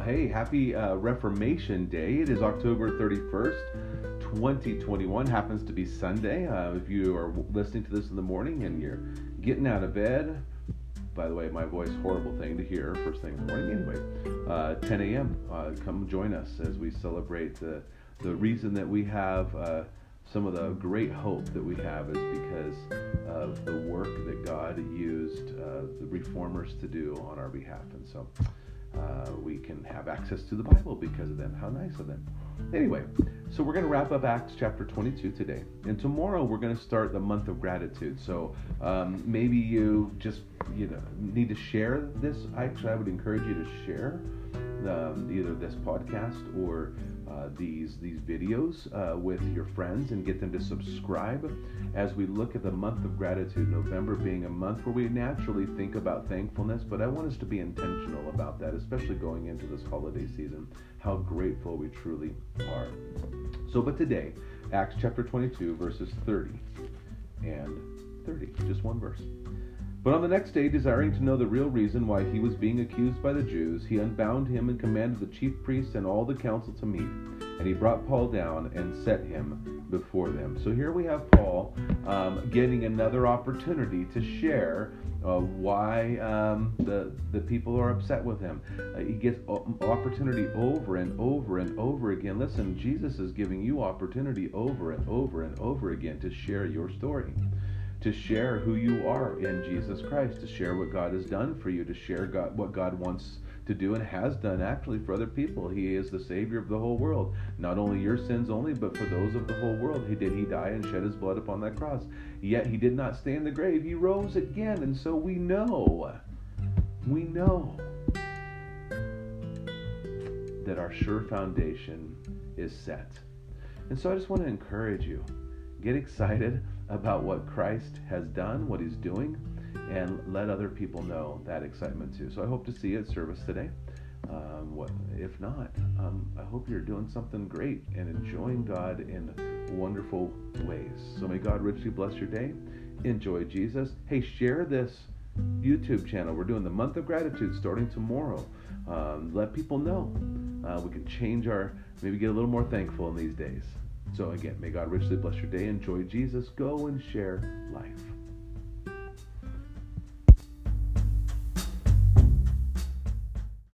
hey, happy uh, Reformation Day. It is October 31st, 2021. Happens to be Sunday. Uh, if you are listening to this in the morning and you're getting out of bed, by the way, my voice, horrible thing to hear first thing in the morning. Anyway, uh, 10 a.m. Uh, come join us as we celebrate the, the reason that we have uh, some of the great hope that we have is because of the work that God used uh, the reformers to do on our behalf. And so uh, can have access to the Bible because of them. How nice of them. Anyway, so we're going to wrap up Acts chapter 22 today. And tomorrow we're going to start the month of gratitude. So um, maybe you just you know need to share this. Actually, I would encourage you to share um, either this podcast or uh, these these videos uh, with your friends and get them to subscribe. As we look at the month of gratitude november being a month where we naturally think about thankfulness but i want us to be intentional about that especially going into this holiday season how grateful we truly are. So but today acts chapter 22 verses 30 and 30 just one verse but on the next day, desiring to know the real reason why he was being accused by the Jews, he unbound him and commanded the chief priests and all the council to meet. And he brought Paul down and set him before them. So here we have Paul um, getting another opportunity to share uh, why um, the the people are upset with him. Uh, he gets opportunity over and over and over again. Listen, Jesus is giving you opportunity over and over and over again to share your story to share who you are in Jesus Christ, to share what God has done for you, to share God, what God wants to do and has done actually for other people. He is the Savior of the whole world. Not only your sins only, but for those of the whole world. He did. He die and shed his blood upon that cross. Yet he did not stay in the grave. He rose again. And so we know, we know that our sure foundation is set. And so I just want to encourage you get excited about what Christ has done, what he's doing, and let other people know that excitement too. So I hope to see you at service today. Um, what, if not, um, I hope you're doing something great and enjoying God in wonderful ways. So may God richly bless your day. Enjoy Jesus. Hey, share this YouTube channel. We're doing the month of gratitude starting tomorrow. Um, let people know. Uh, we can change our, maybe get a little more thankful in these days. So, again, may God richly bless your day. Enjoy Jesus. Go and share life.